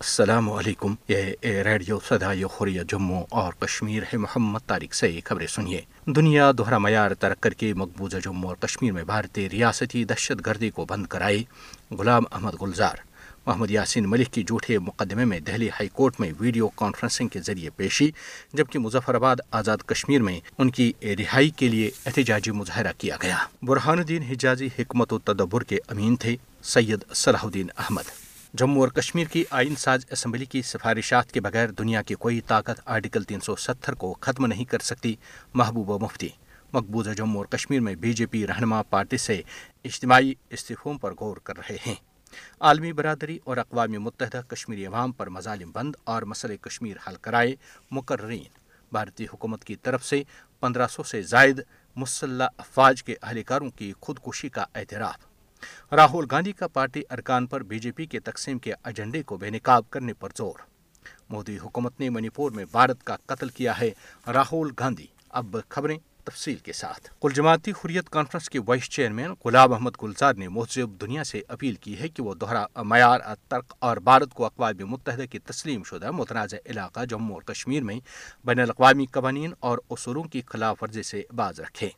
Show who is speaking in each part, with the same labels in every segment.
Speaker 1: السلام علیکم. یہ ریڈیو سدائی خوریہ جموں اور کشمیر ہے. محمد طارق سے خبریں سنیے. دنیا دوہرا معیار ترک کر کے مقبوضہ جموں اور کشمیر میں بھارتی ریاستی دہشت گردی کو بند کرائے غلام احمد گلزار. محمد یاسین ملک کی جھوٹے مقدمے میں دہلی ہائی کورٹ میں ویڈیو کانفرنسنگ کے ذریعے پیشی، جبکہ مظفر آباد آزاد کشمیر میں ان کی رہائی کے لیے احتجاجی مظاہرہ کیا گیا۔ برہان الدین حجازی حکمت و تدبر کے امین تھے سید صلاح الدین احمد۔ جموں اور کشمیر کی آئین ساز اسمبلی کی سفارشات کے بغیر دنیا کی کوئی طاقت آرٹیکل تین سو ستر کو ختم نہیں کر سکتی محبوبہ مفتی۔ مقبوضہ جموں اور کشمیر میں بی جے پی رہنما پارٹی سے اجتماعی استعفوں پر غور کر رہے ہیں۔ عالمی برادری اور اقوام متحدہ کشمیری عوام پر مظالم بند اور مسئلہ کشمیر حل کرائے مقررین۔ بھارتی حکومت کی طرف سے پندرہ سو سے زائد مسلح افواج کے اہلکاروں کی خودکشی کا اعتراف۔ راہل گاندھی کا پارٹی ارکان پر بی جے پی کے تقسیم کے ایجنڈے کو بے نقاب کرنے پر زور۔ مودی حکومت نے منی پور میں بھارت کا قتل کیا ہے۔ راہل گاندھی، اب خبریں تفصیل کے ساتھ۔ کل جماعتی حریت کانفرنس کے وائس چیئرمین غلام احمد گلزار نے مہذب دنیا سے اپیل کی ہے کہ وہ دوہرا معیار، ترک اور بھارت کو اقوام متحدہ کی تسلیم شدہ متنازع علاقہ جموں اور کشمیر میں بین الاقوامی قوانین اور اصولوں کی خلاف ورزی سے باز رکھے۔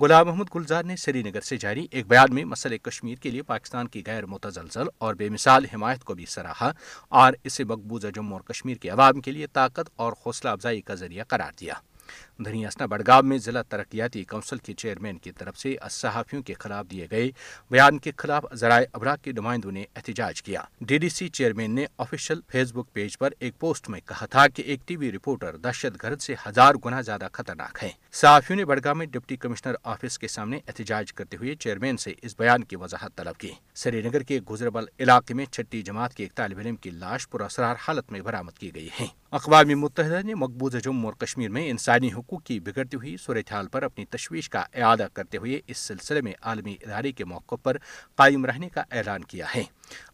Speaker 1: غلام محمد گلزار نے سری نگر سے جاری ایک بیان میں مسئلہ کشمیر کے لیے پاکستان کی غیر متزلزل اور بے مثال حمایت کو بھی سراہا اور اسے مقبوضہ جموں اور کشمیر کے عوام کے لیے طاقت اور حوصلہ افزائی کا ذریعہ قرار دیا۔ دھنیاسنا بڑگاؤ میں ضلع ترقیاتی کونسل کے چیئرمین کی طرف سے صحافیوں کے خلاف دیے گئے بیان کے خلاف ذرائع ابراغ کے نمائندوں نے احتجاج کیا۔ ڈی ڈی سی چیئرمین نے آفیشل فیس بک پیج پر ایک پوسٹ میں کہا تھا کہ ایک ٹی وی رپورٹر دہشت گرد سے ہزار گنا زیادہ خطرناک ہے صحافیوں نے بڑگاؤ میں ڈپٹی کمشنر آفس کے سامنے احتجاج کرتے ہوئے چیئرمین سے اس بیان کی وضاحت طلب کی۔ سری نگر کے گزربل علاقے میں چھٹی جماعت کے ایک طالب علم کی لاش پراسرار حالت میں برامد کی گئی ہے۔ اقوام متحدہ نے مقبوضہ جموں اور کشمیر میں انسانی حقوق کی بگڑتی ہوئی صورتحال پر اپنی تشویش کا اعادہ کرتے ہوئے اس سلسلے میں عالمی ادارے کے موقع پر قائم رہنے کا اعلان کیا ہے۔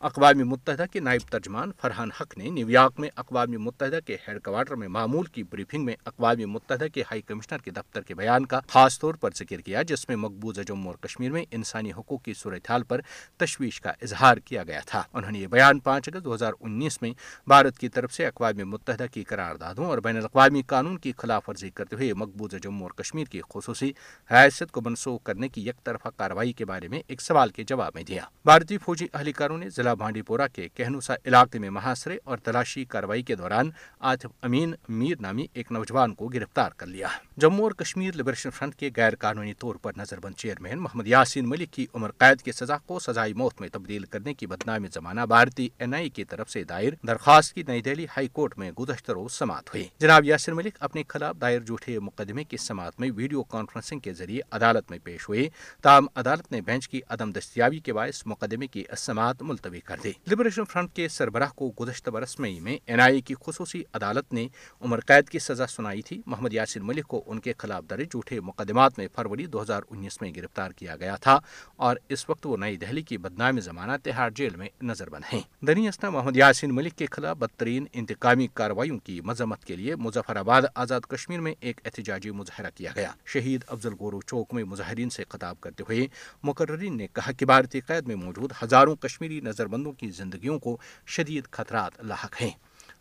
Speaker 1: اقوام متحدہ کے نائب ترجمان فرحان حق نے نیو یارک میں اقوام متحدہ کے ہیڈ کوارٹر میں معمول کی بریفنگ میں اقوام متحدہ کے ہائی کمشنر کے دفتر کے بیان کا خاص طور پر ذکر کیا، جس میں مقبوضہ جموں اور کشمیر میں انسانی حقوق کی صورتحال پر تشویش کا اظہار کیا گیا تھا۔ انہوں نے یہ بیان پانچ اگست دو ہزار انیس میں بھارت کی طرف سے اقوام متحدہ کی قراردادوں اور بین الاقوامی قانون کی خلاف ورزی کرتے ہوئے مقبوضہ جموں اور کشمیر کی خصوصی حیثیت کو منسوخ کرنے کی یک طرفہ کارروائی کے بارے میں ایک سوال کے جواب میں دیا۔ بھارتی فوجی اہلکاروں نے ضلع بانڈی پورہ کے کہنوسا علاقے میں محاصرے اور تلاشی کارروائی کے دوران آتف امین میر نامی ایک نوجوان کو گرفتار کر لیا۔ جموں اور کشمیر لبریشن فرنٹ کے غیر قانونی طور پر نظر بند چیئرمین محمد یاسین ملک کی عمر قید کی سزا کو سزائی موت میں تبدیل کرنے کی بدنامی زمانہ بھارتی این آئی کی طرف سے دائر درخواست کی نئی دہلی ہائی کورٹ میں گزشتہ روز سماعت ہوئی۔ جناب یاسر ملک اپنے خلاف دائر جھوٹے مقدمے کی سماعت میں ویڈیو کانفرنسنگ کے ذریعے عدالت میں پیش ہوئے۔ تاہم عدالت نے بینچ کی عدم دستیابی کے باعث مقدمے کی سماعت ملتوی کر دی لبریشن فرنٹ کے سربراہ کو گزشتہ برس مئی میں این آئی اے کی خصوصی عدالت نے عمر قید کی سزا سنائی تھی۔ محمد یاسر ملک کو ان کے خلاف درج جھوٹے مقدمات میں فروری دو ہزار انیس میں گرفتار کیا گیا تھا اور اس وقت وہ نئی دہلی کی بدنامی زمانہ تہاڑ جیل میں نظر بند ہیں۔ دنی اسنا محمد یاسین ملک کے خلاف بدترین انتقامی کارروائیوں کی مذمت کے لیے مظفر آباد، آزاد کشمیر میں ایک احتجاجی مظاہرہ کیا گیا۔ شہید افضل گورو چوک میں مظاہرین سے خطاب کرتے ہوئے مقررین نے کہا کہ بھارتی قید میں موجود ہزاروں کشمیری نظر بندوں کی زندگیوں کو شدید خطرات لاحق ہیں۔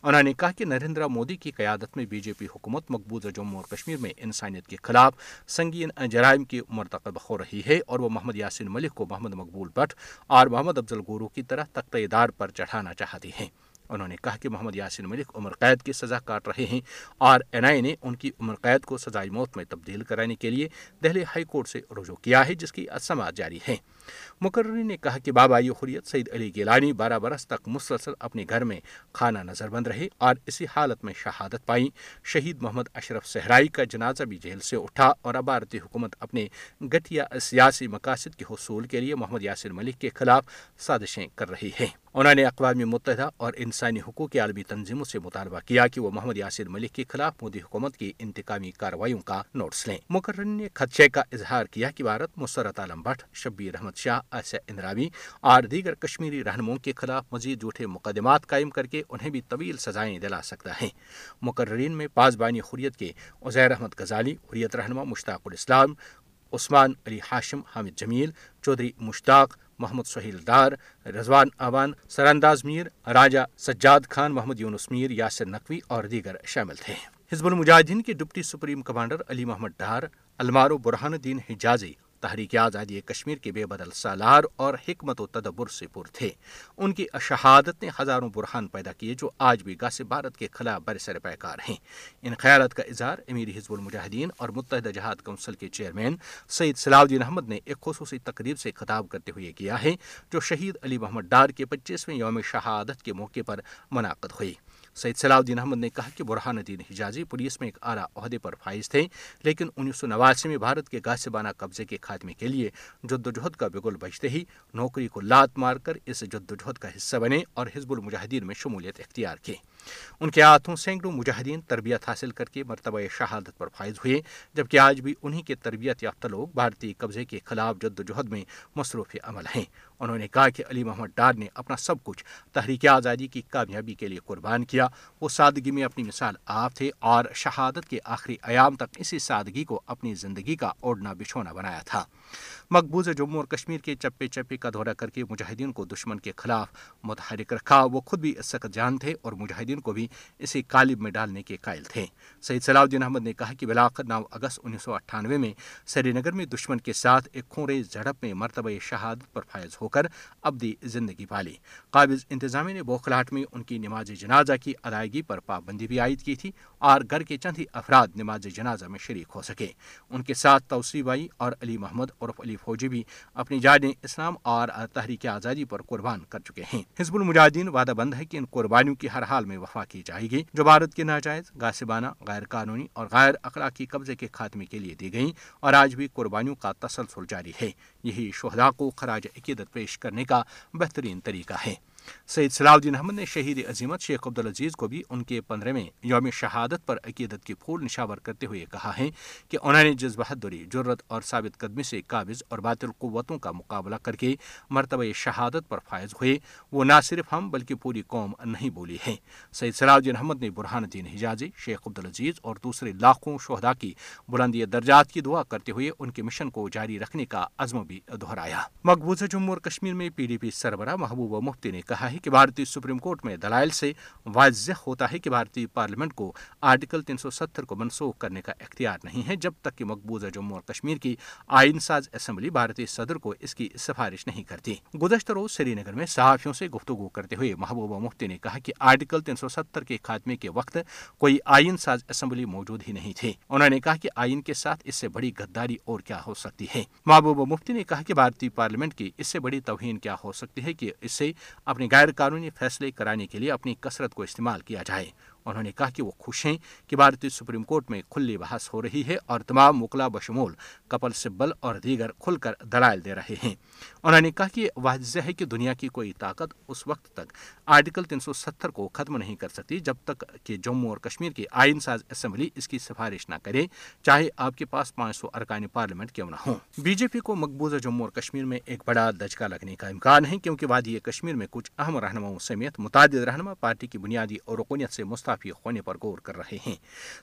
Speaker 1: انہوں نے کہا کہ نریندر مودی کی قیادت میں بی جے پی حکومت مقبوضہ جموں اور کشمیر میں انسانیت کے خلاف سنگین جرائم کی مرتکب ہو رہی ہے اور وہ محمد یاسین ملک کو محمد مقبول بٹ اور محمد افضل گورو کی طرح تختہ دار پر چڑھانا چاہتی ہیں۔ انہوں نے کہا کہ محمد یاسین ملک عمر قید کی سزا کاٹ رہے ہیں اور این آئی نے ان کی عمر قید کو سزائی موت میں تبدیل کرانے کے لیے دہلی ہائی کورٹ سے رجوع کیا ہے، جس کی سماعت جاری ہے۔ مقرری نے کہا کہ بابا حریت سعید علی گیلانی بارہ برس تک مسلسل اپنے گھر میں کھانا نظر بند رہے اور اسی حالت میں شہادت پائی۔ شہید محمد اشرف صحرائی کا جنازہ بھی جیل سے اٹھا اور اب بھارتی حکومت اپنے گٹیا سیاسی مقاصد کے حصول کے لیے محمد یاسر ملک کے خلاف سازشیں کر رہی ہے انہوں نے اقوام متحدہ اور انسانی حقوق کی عالمی تنظیموں سے مطالبہ کیا کہ وہ محمد یاسر ملک کے خلاف مودی حکومت کی انتقامی کارروائیوں کا نوٹس لیں۔ مقرر نے خدشے کا اظہار کیا کہ بھارت مسرت عالم بٹ شبیر احمد شاہ ایسے اندراوی اور دیگر کشمیری رہنماؤں کے خلاف مزید جھوٹے مقدمات قائم کر کے انہیں بھی طویل سزائیں دلا سکتا ہے۔ مقررین میں پاسبانی حریت کے عزیر احمد غزالی حریت رہنما مشتاق الاسلام، عثمان علی ہاشم حامد جمیل، چودھری مشتاق، محمد سہیل ڈار رضوان اوان، سرانداز میر، راجہ سجاد خان، محمد یونس میر، یاسر نقوی اور دیگر شامل تھے۔ حزب المجاہدین کے deputy supreme commander Ali Mohammad Dar المارو Burhanuddin Hijazi تحریک آزادی کشمیر کے بے بدل سالار اور حکمت و تدبر سے پر تھے۔ ان کی شہادت نے ہزاروں برہان پیدا کیے جو آج بھی گاس بھارت کے خلاف برسر پیکار ہیں۔ ان خیالات کا اظہار امیر حزب المجاہدین اور متحدہ جہاد کونسل کے چیئرمین سعید صلاح الدین احمد نے ایک خصوصی تقریب سے خطاب کرتے ہوئے کیا ہے، جو شہید علی محمد ڈار کے پچیسویں یوم شہادت کے موقع پر منعقد ہوئی۔ سید صلاح الدین احمد نے کہا کہ برہان الدین حجازی پولیس میں ایک اعلیٰ عہدے پر فائز تھے، لیکن انیس سو نواسی میں بھارت کے گاسبانہ قبضے کے خاتمے کے لیے جد و جہد کا بگل بجتے ہی نوکری کو لات مار کر اس جد و جہد کا حصہ بنے اور حزب المجاہدین میں شمولیت اختیار کی۔ ان کے ہاتھوں سینکڑوں مجاہدین تربیت حاصل کر کے مرتبہ شہادت پر فائز ہوئے، جبکہ آج بھی انہی کے تربیت یافتہ لوگ بھارتی قبضے کے خلاف جد و جہد میں مصروف عمل ہیں۔ انہوں نے کہا کہ علی محمد ڈار نے اپنا سب کچھ تحریک آزادی کی کامیابی کے لیے قربان کیا۔ وہ سادگی میں اپنی مثال آپ تھے اور شہادت کے آخری ایام تک اسی سادگی کو اپنی زندگی کا اوڑھنا بچھونا بنایا تھا۔ مقبوض جموں اور کشمیر کے چپے چپے کا دورہ کر کے مجاہدین کو دشمن کے خلاف متحرک رکھا۔ وہ خود بھی اس سخت جان تھے اور مجاہدین کو بھی اسی کالب میں ڈالنے کے قائل تھے۔ سعید صلاح الدین احمد نے کہا کہ بلاخر نو اگست انیس سو اٹھانوے میں سری نگر میں دشمن کے ساتھ ایک کھوڑے جھڑپ میں مرتبہ شہادت پر فائز ہو کر ابدی زندگی پالی۔ قابض انتظامیہ نے بوکھلاٹ میں ان کی نماز جنازہ کی ادائیگی پر پابندی بھی عائد کی تھی اور گھر کے چند ہی افراد نماز جنازہ میں شریک ہو سکے۔ ان کے ساتھ توسیع بائی اور علی محمد عرف علی فوجی بھی اپنی جانیں اسلام اور تحریک آزادی پر قربان کر چکے ہیں۔ حزب المجاہدین وعدہ بند ہے کہ ان قربانیوں کی ہر حال میں وفا کی جائے گی، جو بھارت کے ناجائز گاسبانہ غیر قانونی اور غیر اخلاقی قبضے کے خاتمے کے لیے دی گئیں اور آج بھی قربانیوں کا تسلسل جاری ہے۔ یہی شہدا کو خراج عقیدت پیش کرنے کا بہترین طریقہ ہے۔ سعید صلاح الدین احمد نے شہید عظیمت شیخ عبدالعزیز کو بھی ان کے پندرہویں یوم شہادت پر عقیدت کی پھول نشاور کرتے ہوئے کہا ہے کہ انہوں نے جس بہادری جرت اور ثابت قدمی سے قابض اور باطل قوتوں کا مقابلہ کر کے مرتبہ شہادت پر فائز ہوئے۔ وہ نہ صرف ہم بلکہ پوری قوم نہیں بولی ہے۔ سعید صلاح الدین احمد نے برہان الدین حجازی، شیخ عبدالعزیز اور دوسرے لاکھوں شہدا کی بلندی درجات کی دعا کرتے ہوئے ان کے مشن کو جاری رکھنے کا عزم بھی دہرایا۔ مقبوضہ جموں اور کشمیر میں پی ڈی پی سربراہ محبوبہ مفتی نے کہا ہے کہ بھارتی سپریم کورٹ میں دلائل سے واضح ہوتا ہے کہ بھارتی پارلیمنٹ کو آرٹیکل تین سو ستر کو منسوخ کرنے کا اختیار نہیں ہے، جب تک کہ مقبوضہ جموں اور کشمیر کی آئین ساز اسمبلی بھارتی صدر کو اس کی سفارش نہیں کرتی۔ گزشتہ روز سری نگر میں صحافیوں سے گفتگو کرتے ہوئے محبوبہ مفتی نے کہا کہ آرٹیکل تین سو ستر کے خاتمے کے وقت کوئی آئین ساز اسمبلی موجود ہی نہیں تھی۔ انہوں نے کہا کہ آئین کے ساتھ اس سے بڑی غداری اور کیا ہو سکتی ہے۔ محبوبہ مفتی نے کہا کہ بھارتی پارلیمنٹ کی اس سے بڑی توہین کیا ہو سکتی ہے کہ اس سے اپنی غیر قانونی فیصلے کرانے کے لیے اپنی کثرت کو استعمال کیا جائے۔ انہوں نے کہا کہ وہ خوش ہیں کہ بھارتی سپریم کورٹ میں کھلی بحث ہو رہی ہے اور تمام مکلا بشمول کپل سبل اور دیگر کھل کر دلائل دے رہے ہیں۔ انہوں نے کہا کہ واضح ہے کہ دنیا کی کوئی طاقت اس وقت تک آرٹیکل تین سو ستر کو ختم نہیں کر سکتی جب تک کہ جموں اور کشمیر کی آئین ساز اسمبلی اس کی سفارش نہ کرے، چاہے آپ کے پاس پانچ سو ارکان پارلیمنٹ کیوں نہ ہوں۔ بی جے پی کو مقبوضہ جموں اور کشمیر میں ایک بڑا دھچکا لگنے کا امکان ہے کیونکہ وادی کشمیر میں کچھ اہم رہنماؤں سمیت متعدد رہنما پارٹی کی بنیادی اور رکونیت سے مستعفی ہونے پر غور کر رہے ہیں۔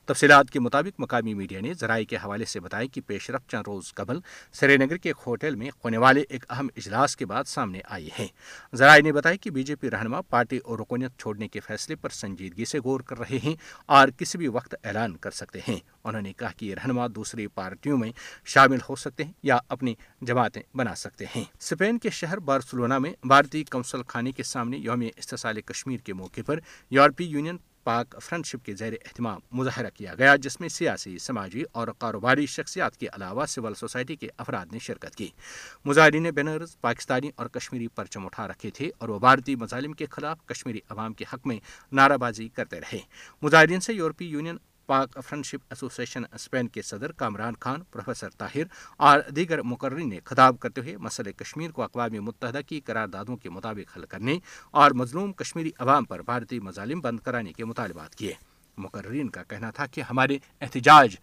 Speaker 1: تفصیلات کے مطابق مقامی میڈیا نے ذرائع کے حوالے سے بتایا کہ پیش رفت چند روز قبل سری نگر کے ایک ہوٹل میں ہونے والے ایک اہم اجلاس کے بعد سامنے آئی ہے ذرائع نے بتایا کہ بی جے پی رہنما پارٹی اور رکونیت چھوڑنے کے فیصلے پر سنجیدگی سے غور کر رہے ہیں اور کسی بھی وقت اعلان کر سکتے ہیں۔ انہوں نے کہا کہ یہ رہنما دوسری پارٹیوں میں شامل ہو سکتے ہیں یا اپنی جماعتیں بنا سکتے ہیں۔ اسپین کے شہر بارسلونا میں بھارتی کونسل خانے کے سامنے یوم استحصال کشمیر کے موقع پر یورپی یونین پاک فرینڈشپ کے زیر اہتمام مظاہرہ کیا گیا، جس میں سیاسی، سماجی اور کاروباری شخصیات کے علاوہ سول سوسائٹی کے افراد نے شرکت کی۔ مظاہرین نے بینرز، پاکستانی اور کشمیری پرچم اٹھا رکھے تھے اور وہ بھارتی مظالم کے خلاف کشمیری عوام کے حق میں نعرہ بازی کرتے رہے۔ مظاہرین سے یورپی یونین پاک فرینڈشپ ایسوسیشن اسپین کے صدر کامران خان، پروفیسر طاہر اور دیگر مقررین نے خطاب کرتے ہوئے مسئلہ کشمیر کو اقوام متحدہ کی قراردادوں کے مطابق حل کرنے اور مظلوم کشمیری عوام پر بھارتی مظالم بند کرانے کے مطالبات کیے۔ مقررین کا کہنا تھا کہ ہمارے احتجاج،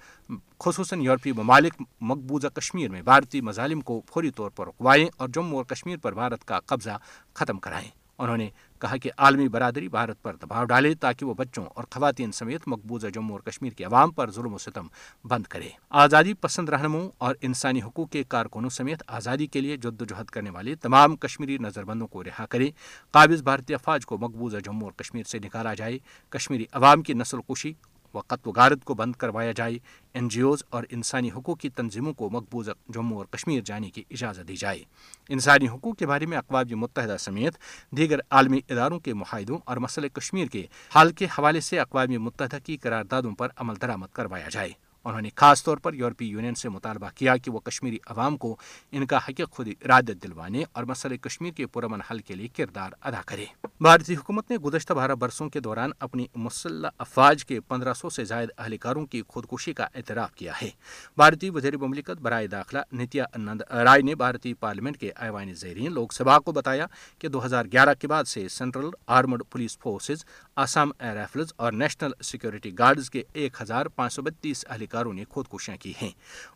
Speaker 1: خصوصاً یورپی ممالک مقبوضہ کشمیر میں بھارتی مظالم کو فوری طور پر رکوائیں اور جموں اور کشمیر پر بھارت کا قبضہ ختم کرائیں۔ انہوں نے کہا کہ عالمی برادری بھارت پر دباؤ ڈالے تاکہ وہ بچوں اور خواتین سمیت مقبوضہ جموں اور کشمیر کے عوام پر ظلم و ستم بند کرے۔ آزادی پسند رہنموں اور انسانی حقوق کے کارکنوں سمیت آزادی کے لیے جد و جہد کرنے والے تمام کشمیری نظر بندوں کو رہا کرے۔ قابض بھارتی افواج کو مقبوضہ جموں اور کشمیر سے نکالا جائے۔ کشمیری عوام کی نسل کشی و قتل و غارت کو بند کروایا جائے این جی اوز اور انسانی حقوق کی تنظیموں کو مقبوضہ جموں اور کشمیر جانے کی اجازت دی جائے۔ انسانی حقوق کے بارے میں اقوام متحدہ سمیت دیگر عالمی اداروں کے معاہدوں اور مسئلہ کشمیر کے حال کے حوالے سے اقوام متحدہ کی قراردادوں پر عمل درآمد کروایا جائے۔ انہوں نے خاص طور پر یورپی یونین سے مطالبہ کیا کہ وہ کشمیری عوام کو ان کا حق خود ارادت دلوانے اور مسئلہ کشمیر کے پرامن حل کے لیے کردار ادا کرے۔ بھارتی حکومت نے گزشتہ بارہ برسوں کے دوران اپنی مسلح افواج کے پندرہ سو سے زائد اہلکاروں کی خودکشی کا اعتراف کیا ہے۔ بھارتی وزیر مملکت برائے داخلہ نتیا نند رائے نے بھارتی پارلیمنٹ کے ایوانی زیرین لوک سبھا کو بتایا کہ دو ہزار گیارہ کے بعد سے central armed police forces, Assam air rifles اور نیشنل سیکورٹی گارڈز کے ایک ہزار پانچ سو بتیس اہلکاروں نے خودکشیاں کی ہیں۔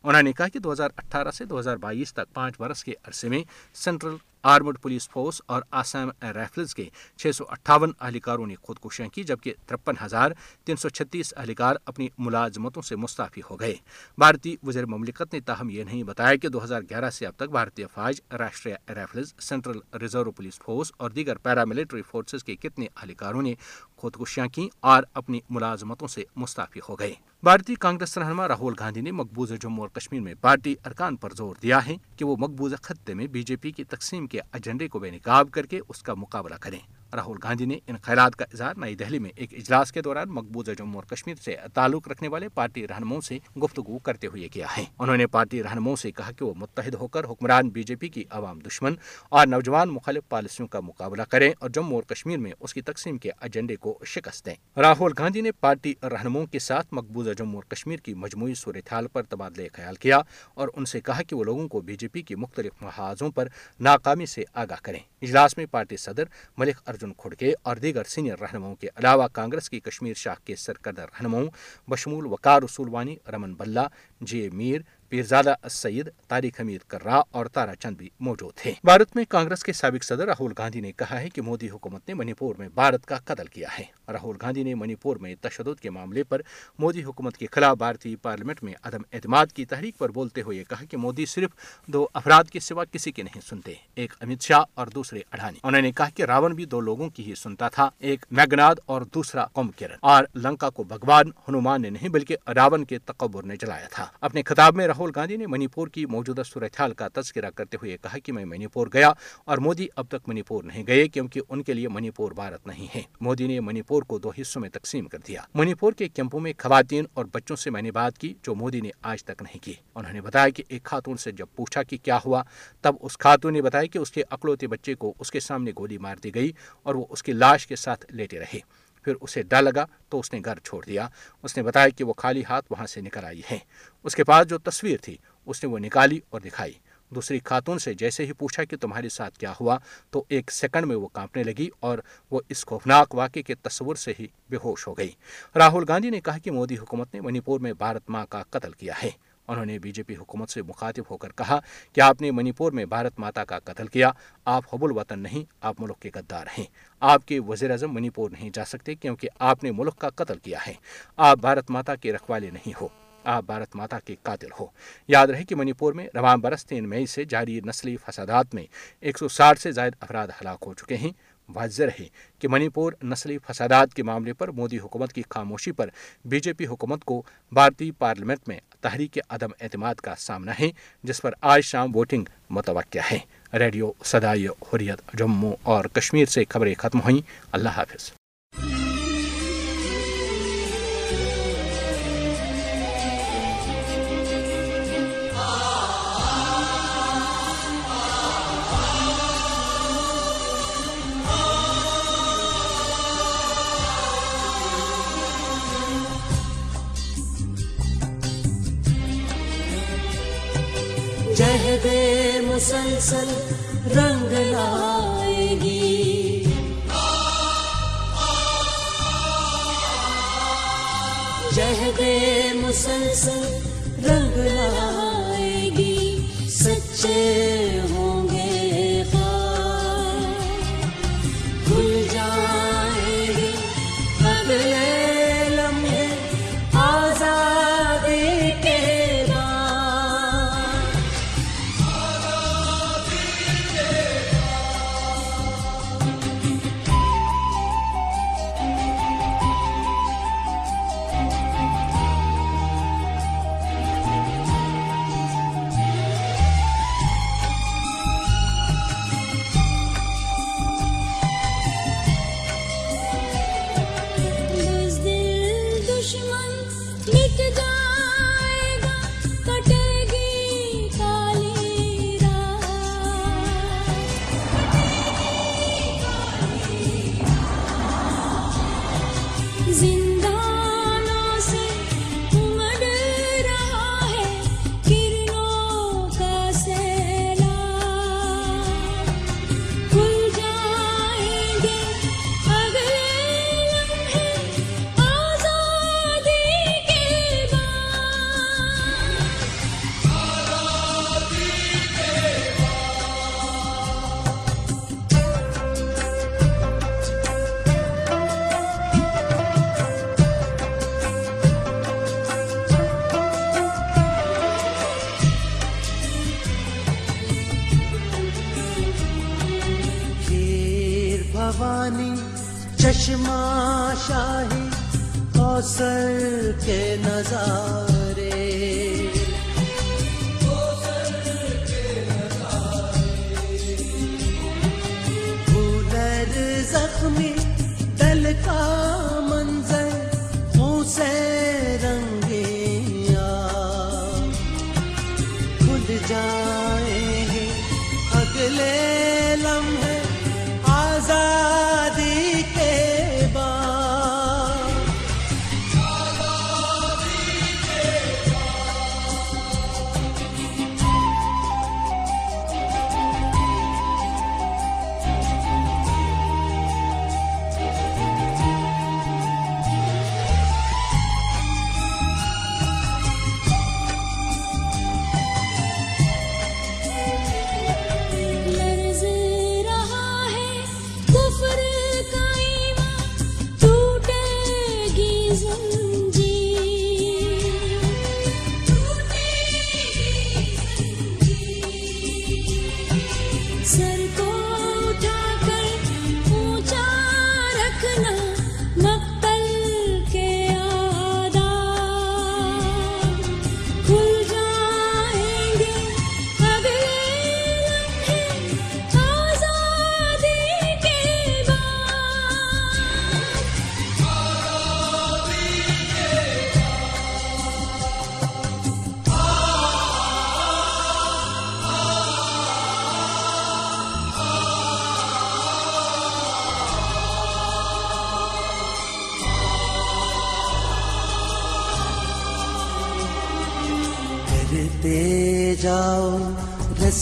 Speaker 1: انہوں نے کہا کہ دو ہزار اٹھارہ سے دو ہزار بائیس تک پانچ برس کے عرصے میں سینٹرل آرمڈ پولیس فورس اور آسام رائفلز کے چھ سو اٹھاون اہلکاروں نے خودکشیاں کی، جبکہ ترپن ہزار تین سو چھتیس اہلکار اپنی ملازمتوں سے مستعفی ہو گئے۔ بھارتی وزیر مملکت نے تاہم یہ نہیں بتایا کہ دو ہزار گیارہ سے اب تک بھارتی فوج، Rashtriya rifles central reserve police force اور دیگر پیراملٹری فورسز کے کتنے اہلکاروں نے خودکشیاں کی اور اپنی ملازمتوں سے مستعفی ہو گئے۔ بھارتی کانگریس رہنما راہل گاندھی نے مقبوضہ جموں اور کشمیر میں پارٹی ارکان پر زور دیا ہے کہ وہ مقبوضہ خطے میں بی جے پی کی تقسیم کے ایجنڈے کو بے نقاب کر کے اس کا مقابلہ کریں۔ راہل گاندھی نے ان خیالات کا اظہار نئی دہلی میں ایک اجلاس کے دوران مقبوضہ جموں اور کشمیر سے تعلق رکھنے والے پارٹی رہنماؤں سے گفتگو کرتے ہوئے کیا ہے۔ انہوں نے پارٹی رہنماؤں سے کہا کہ وہ متحد ہو کر حکمران بی جے پی کی عوام دشمن اور نوجوان مخالف پالیسیوں کا مقابلہ کریں اور جموں اور کشمیر میں اس کی تقسیم کے ایجنڈے کو شکست دیں۔ راہل گاندھی نے پارٹی رہنماؤں کے ساتھ مقبوضہ جموں اور کشمیر کی مجموعی صورتحال پر تبادلہ خیال کیا اور ان سے کہا کہ وہ لوگوں کو بی جے پی کی مختلف محاذوں پر ناکامی سے آگاہ کریں۔ اجلاس میں پارٹی صدر ملک ارجن کھڑکے اور دیگر سینئر رہنماؤں کے علاوہ کانگریس کی کشمیر شاخ کے سرکردہ رہنماؤں بشمول وقار رسولوانی رمن بلہ، جے میر پیرزادہ سید تاریخ حمید کرا اور تارا چند بھی موجود تھے۔ بھارت میں کانگریس کے سابق صدر راہل گاندھی نے کہا ہے کہ مودی حکومت نے منی پور میں بھارت کا قتل کیا ہے۔ راہل گاندھی نے منی پور میں تشدد کے معاملے پر مودی حکومت کے خلاف بھارتی پارلیمنٹ میں عدم اعتماد کی تحریک پر بولتے ہوئے کہا کہ مودی صرف دو افراد کے سوا کسی کے نہیں سنتے، ایک امت شاہ اور دوسرے اڈھانی انہوں نے کہا کہ راون بھی دو لوگوں کی ہی سنتا تھا، ایک میگناد اور دوسرا قوم کرن۔ اور لنکا کو بھگوان ہنومان نے نہیں بلکہ راون کے تکبر نے جلایا تھا۔ اپنے خطاب میں راہل گاندھی نے منی پور کی موجودہ صورتحال کا تذکرہ کرتے ہوئے کہا کہ میں منی پور گیا اور مودی اب تک منی پور نہیں گئے کیونکہ ان کے لیے منی پور بھارت نہیں ہے۔ مودی نے منی پور کو دو حصوں میں تقسیم کر دیا۔ منی پور کے کیمپوں میں خواتین اور بچوں سے میں نے بات کی جو مودی نے آج تک نہیں کی۔ انہوں نے بتایا کہ ایک خاتون سے جب پوچھا کہ کیا ہوا، تب اس خاتون نے بتایا کہ اس کے اکلوتے بچے کو اس کے سامنے گولی مار دی گئی اور وہ اس کی لاش کے ساتھ لیٹے رہے۔ پھر اسے ڈر لگا تو اس نے گھر چھوڑ دیا۔ اس نے بتایا کہ وہ خالی ہاتھ وہاں سے نکل آئی ہے اس کے پاس جو تصویر تھی، اس نے وہ نکالی اور دکھائی۔ دوسری خاتون سے جیسے ہی پوچھا کہ تمہارے ساتھ کیا ہوا، تو ایک سیکنڈ میں وہ کانپنے لگی اور وہ اس خوفناک واقعے کے تصور سے ہی بے ہوش ہو گئی۔ راہل گاندھی نے کہا کہ مودی حکومت نے منی پور میں بھارت ماں کا قتل کیا ہے۔ انہوں نے بی جے پی حکومت سے مخاطب ہو کر کہا کہ آپ نے منی پور میں بھارت ماتا کا قتل کیا، آپ حب الوطن نہیں، آپ ملک کے غدار ہیں۔ آپ کے وزیر اعظم منی پور نہیں جا سکتے کیونکہ آپ نے ملک کا قتل کیا ہے۔ آپ بھارت ماتا کے رکھوالے نہیں ہو، آپ بھارت ماتا کے قاتل ہو۔ یاد رہے کہ منی پور میں رواں برس تین مئی سے جاری نسلی فسادات میں ایک سو ساٹھ سے زائد افراد ہلاک ہو چکے ہیں۔ واضح رہے کہ منی پور نسلی فسادات کے معاملے پر مودی حکومت کی خاموشی پر بی جے پی حکومت کو بھارتی پارلیمنٹ میں تحریک عدم اعتماد کا سامنا ہے، جس پر آج شام ووٹنگ متوقع ہے۔ ریڈیو سدائی حریت جموں اور کشمیر سے خبریں ختم ہوئیں۔ اللہ حافظ۔
Speaker 2: نسل رنگ لائے گی۔ جہد مسلسل رنگ لائے گی۔ سچے زخمی دل کا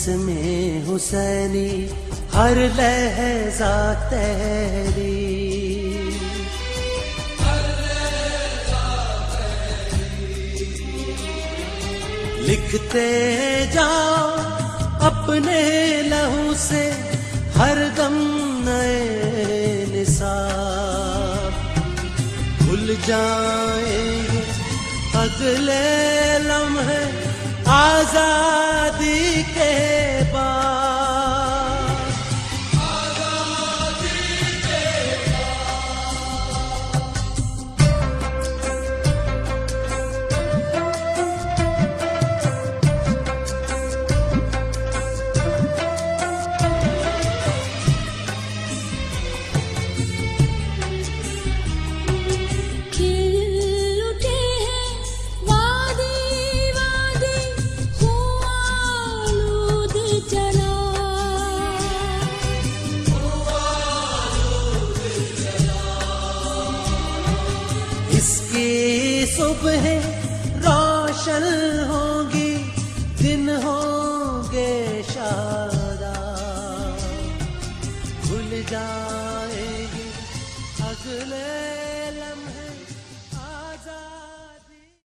Speaker 2: میں حسینی، ہر لہجہ تیری لکھتے جاؤ اپنے لہو سے ہر دم نئے نصاب۔ بھول جائیں اگلے لمحے آزادی کے